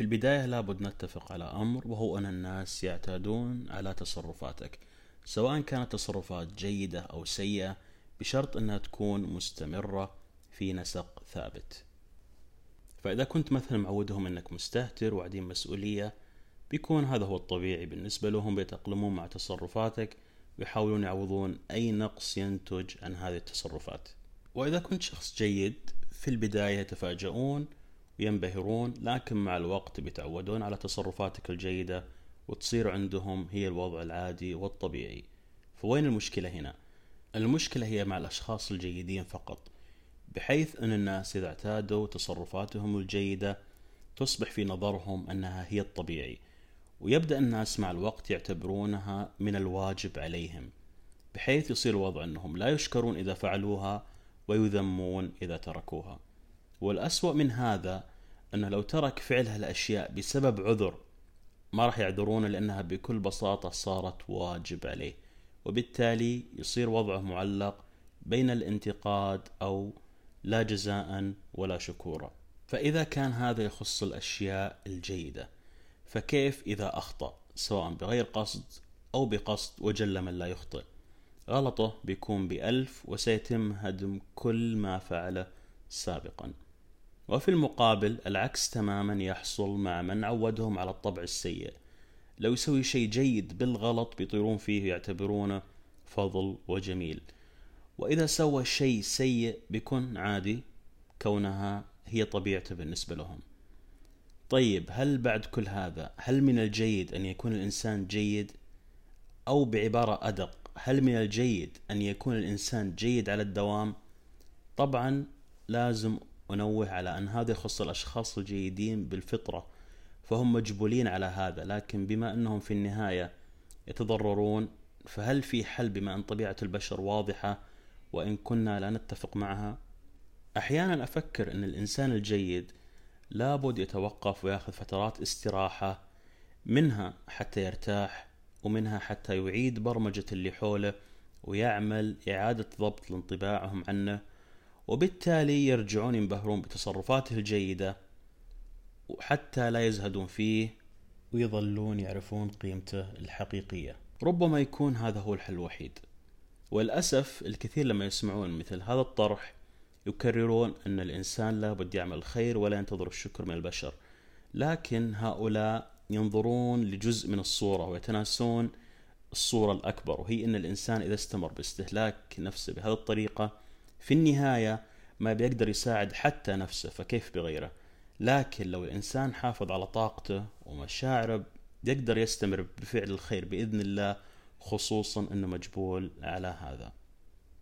في البداية لابد نتفق على أمر وهو أن الناس يعتادون على تصرفاتك سواء كانت تصرفات جيدة أو سيئة بشرط أنها تكون مستمرة في نسق ثابت. فإذا كنت مثلا معودهم أنك مستهتر وعديم مسؤولية بيكون هذا هو الطبيعي بالنسبة لهم بيتأقلمون مع تصرفاتك ويحاولون يعوضون أي نقص ينتج عن هذه التصرفات. وإذا كنت شخص جيد في البداية يتفاجؤون وينبهرون لكن مع الوقت بيتعودون على تصرفاتك الجيدة وتصير عندهم هي الوضع العادي والطبيعي. فوين المشكلة هنا؟ المشكلة هي مع الأشخاص الجيدين فقط بحيث أن الناس إذا اعتادوا تصرفاتهم الجيدة تصبح في نظرهم أنها هي الطبيعي. ويبدأ الناس مع الوقت يعتبرونها من الواجب عليهم بحيث يصير الوضع أنهم لا يشكرون إذا فعلوها ويذمون إذا تركوها. والأسوأ من هذا أنه لو ترك فعل هالأشياء بسبب عذر ما راح يعذرونه لأنها بكل بساطة صارت واجب عليه. وبالتالي يصير وضعه معلق بين الانتقاد أو لا جزاء ولا شكورا. فإذا كان هذا يخص الأشياء الجيدة فكيف إذا أخطأ؟ سواء بغير قصد أو بقصد وجل من لا يخطئ. غلطه بيكون بألف وسيتم هدم كل ما فعله سابقا. وفي المقابل العكس تماما يحصل مع من عودهم على الطبع السيء. لو يسوي شيء جيد بالغلط بيطيرون فيه ويعتبرونه فضل وجميل. وإذا سوى شيء سيء بيكون عادي كونها هي طبيعته بالنسبة لهم. طيب هل بعد كل هذا هل من الجيد أن يكون الإنسان جيد؟ أو بعبارة أدق هل من الجيد أن يكون الإنسان جيد على الدوام؟ طبعا لازم أنوه على أن هذا يخص الأشخاص الجيدين بالفطرة فهم مجبولين على هذا لكن بما أنهم في النهاية يتضررون فهل في حل بما أن طبيعة البشر واضحة وإن كنا لا نتفق معها؟ أحيانا أفكر أن الإنسان الجيد لابد يتوقف ويأخذ فترات استراحة منها حتى يرتاح ومنها حتى يعيد برمجة اللي حوله ويعمل إعادة ضبط لانطباعهم عنه. وبالتالي يرجعون ينبهرون بتصرفاته الجيدة وحتى لا يزهدون فيه ويظلون يعرفون قيمته الحقيقية. ربما يكون هذا هو الحل الوحيد. وللأسف الكثير لما يسمعون مثل هذا الطرح يكررون أن الإنسان لابد يعمل الخير ولا ينتظر الشكر من البشر. لكن هؤلاء ينظرون لجزء من الصورة ويتناسون الصورة الأكبر وهي أن الإنسان إذا استمر باستهلاك نفسه بهذه الطريقة في النهاية ما بيقدر يساعد حتى نفسه فكيف بغيره لكن لو الإنسان حافظ على طاقته ومشاعره يقدر يستمر بفعل الخير بإذن الله خصوصا أنه مجبول على هذا.